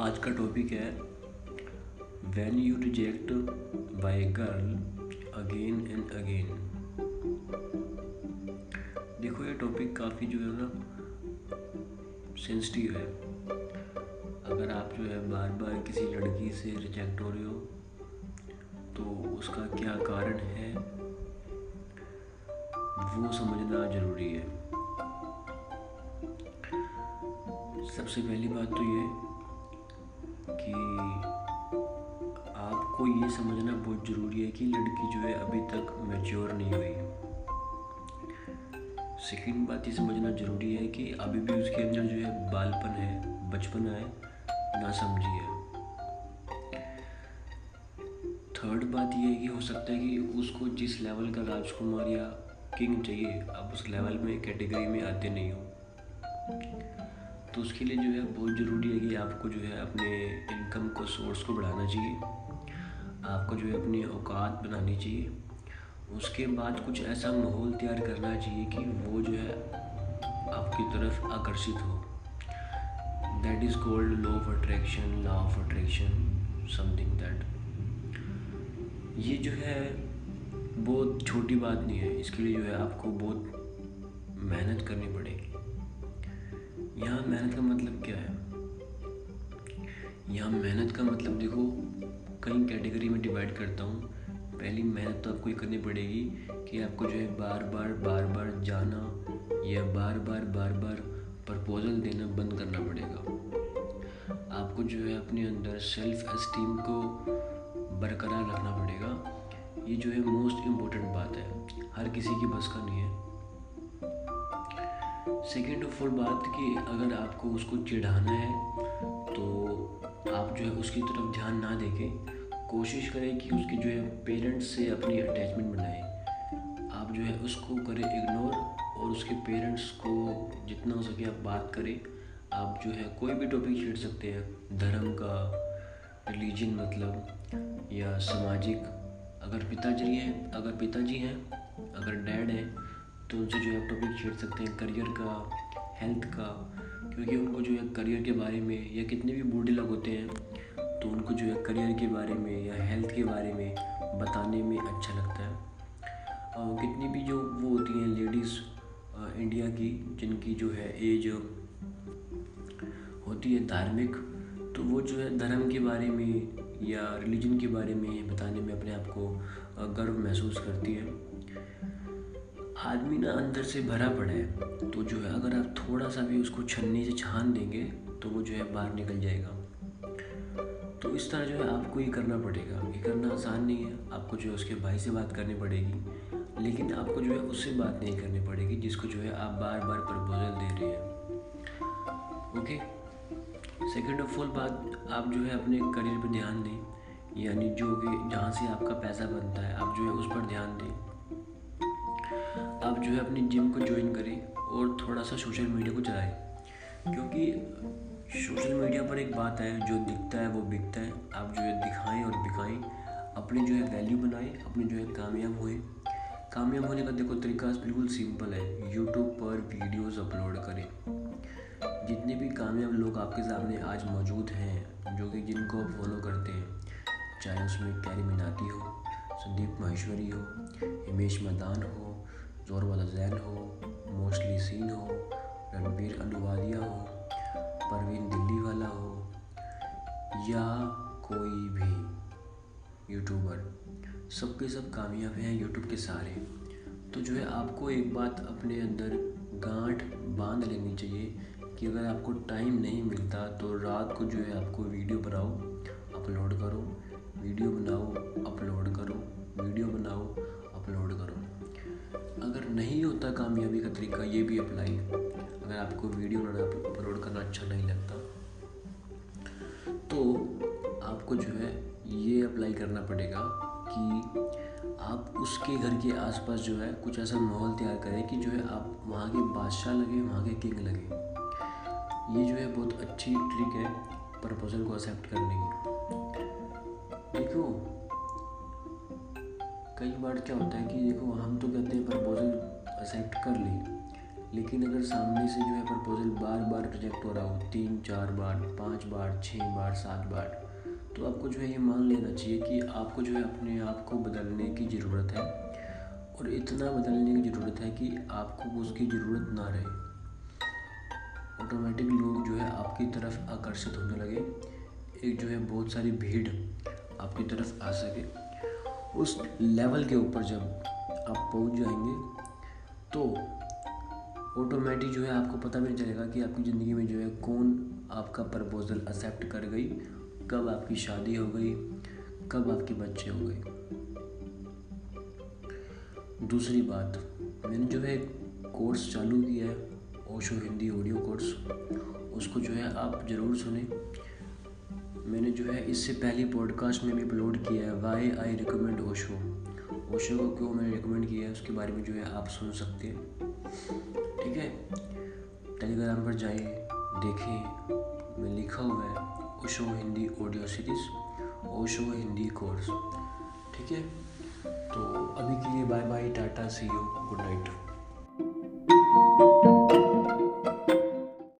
आज का टॉपिक है when you reject by girl again and again देखो ये टॉपिक काफ़ी जो है ना सेंसिटिव है। अगर आप जो है बार बार किसी लड़की से रिजेक्ट हो रहे हो तो उसका क्या कारण है, वो समझना ज़रूरी है। सबसे पहली बात तो ये कि आपको ये समझना बहुत ज़रूरी है कि लड़की जो है अभी तक मैच्योर नहीं हुई। सेकेंड बात ये समझना ज़रूरी है कि अभी भी उसके अंदर जो है बालपन है, बचपन है ना समझी है। थर्ड बात ये है कि हो सकता है कि उसको जिस लेवल का राजकुमार या किंग चाहिए आप उस लेवल में कैटेगरी में आते नहीं हो। तो उसके लिए जो है बहुत ज़रूरी है कि आपको जो है अपने इनकम को सोर्स को बढ़ाना चाहिए। आपको जो है अपनी औकात बनानी चाहिए। उसके बाद कुछ ऐसा माहौल तैयार करना चाहिए कि वो जो है आपकी तरफ़ आकर्षित हो। That is called law of attraction law of attraction something that ये जो है बहुत छोटी बात नहीं है। इसके लिए जो है आपको बहुत मेहनत करनी पड़ेगी। यहाँ मेहनत का मतलब क्या है? यहाँ मेहनत का मतलब देखो, कई कैटेगरी में डिवाइड करता हूँ। पहली मेहनत तो आपको ये करनी पड़ेगी कि आपको जो है बार बार बार बार जाना या बार बार बार बार प्रपोजल देना बंद करना पड़ेगा। आपको जो है अपने अंदर सेल्फ एस्टीम को बरकरार रखना पड़ेगा। ये जो है मोस्ट इम्पोर्टेंट बात है। हर किसी की बस का नहीं है। सेकेंड ऑफ़ ऑल बात कि अगर आपको उसको चिढ़ाना है तो आप जो है उसकी तरफ़ ध्यान ना देके कोशिश करें कि उसके जो है पेरेंट्स से अपनी अटैचमेंट बनाएँ। आप जो है उसको करें इग्नोर और उसके पेरेंट्स को जितना हो सके आप बात करें। आप जो है कोई भी टॉपिक छेड़ सकते हैं, धर्म का रिलीजन मतलब या सामाजिक। अगर पिताजी हैं, अगर पिताजी हैं, अगर डैड हैं तो उनसे जो है टॉपिक छेड़ सकते हैं करियर का हेल्थ का, क्योंकि उनको जो है करियर के बारे में या कितने भी बूढ़े लोग होते हैं तो उनको जो है करियर के बारे में या हेल्थ के बारे में बताने में अच्छा लगता है। और कितनी भी जो वो होती हैं लेडीज़ इंडिया की, जिनकी जो है एज होती है धार्मिक तो वो जो है धर्म के बारे में या रिलीजन के बारे में बताने में अपने आप को गर्व महसूस करती है। आदमी ना अंदर से भरा पड़ा है तो जो है अगर आप थोड़ा सा भी उसको छन्नी से छान देंगे तो वो जो है बाहर निकल जाएगा। तो इस तरह जो है आपको ये करना पड़ेगा। ये करना आसान नहीं है, आपको जो है उसके भाई से बात करनी पड़ेगी, लेकिन आपको जो है उससे बात नहीं करनी पड़ेगी, जिसको जो है आप बार बार प्रपोजल दे रहे हैं। ओके? सेकेंड ऑफ़ ऑल बात, आप जो है अपने करियर पर ध्यान दें, यानी जो कि जहाँ से आपका पैसा बनता है, आप जो है उस पर ध्यान दें। आप जो है अपनी जिम को ज्वाइन करें और थोड़ा सा सोशल मीडिया को चलाएँ। क्योंकि सोशल मीडिया पर एक बात है, जो दिखता है वो बिकता है। आप जो है दिखाएँ और दिखाएँ अपनी जो है वैल्यू बनाएँ, अपनी जो है कामयाब हुए। कामयाब होने का देखो तरीका बिल्कुल सिंपल है। यूट्यूब पर वीडियोस अपलोड करें। जितने भी कामयाब लोग आपके सामने आज मौजूद हैं, जो कि जिनको आप फॉलो करते हैं, चाहे उसमें कैरी मिनाती हो, संदीप माहेश्वरी हो, हिमेश मदान हो ज़ोर वाला जैन हो, मोस्टली सीन हो, रणबीर अनुवादिया हो, परवीन दिल्ली वाला हो, या कोई भी यूट्यूबर सब के सब कामयाब हैं यूट्यूब के सारे। तो जो है, आपको एक बात अपने अंदर गांठ बाँध लेनी चाहिए कि अगर आपको टाइम नहीं मिलता तो रात को जो है, आपको वीडियो बनाओ अपलोड करो। वीडियो बनाओ अपलोड करो। वीडियो बनाओ अपलोड करो। अगर नहीं होता कामयाबी का तरीका, ये भी अप्लाई अगर आपको वीडियो अपलोड करना अच्छा नहीं लगता तो आपको जो है ये अप्लाई करना पड़ेगा कि आप उसके घर के आसपास जो है कुछ ऐसा माहौल तैयार करें कि जो है आप वहाँ के बादशाह लगे, वहाँ के किंग लगे। ये जो है बहुत अच्छी ट्रिक है प्रपोजल को एक्सेप्ट करने की। देखो कई बार क्या होता है कि देखो, हम तो कहते हैं प्रपोजल एक्सेप्ट कर ली, लेकिन अगर सामने से जो है प्रपोजल बार बार रिजेक्ट हो रहा हो, तीन, चार बार, पाँच बार छः बार, सात बार तो आपको जो है ये मान लेना चाहिए कि आपको जो है अपने आप को बदलने की ज़रूरत है और इतना बदलने की ज़रूरत है कि आपको उसकी ज़रूरत ना रहे। ऑटोमेटिक लोग जो है आपकी तरफ़ आकर्षित होने लगे, एक जो है बहुत सारी भीड़ आपकी तरफ़ आ सके। उस लेवल के ऊपर जब आप पहुँच जाएँगे तो ऑटोमेटिक जो है आपको पता भी नहीं चलेगा कि आपकी ज़िंदगी में जो है कौन आपका प्रपोज़ल एक्सेप्ट कर गई, कब आपकी शादी हो गई, कब आपके बच्चे हो गए। दूसरी बात, मैंने जो है कोर्स चालू किया है ओशो हिंदी ऑडियो कोर्स उसको जो है आप ज़रूर सुने। मैंने जो है इससे पहली पॉडकास्ट में भी अपलोड किया है why I recommend Osho Osho को क्यों मैंने रिकमेंड किया है, उसके बारे में जो है आप सुन सकते हैं। ठीक है? टेलीग्राम पर जाइए देखें। मैं लिखा हुआ है Osho Hindi audio series Osho Hindi course ठीक है? तो अभी के लिए bye bye tata see you good night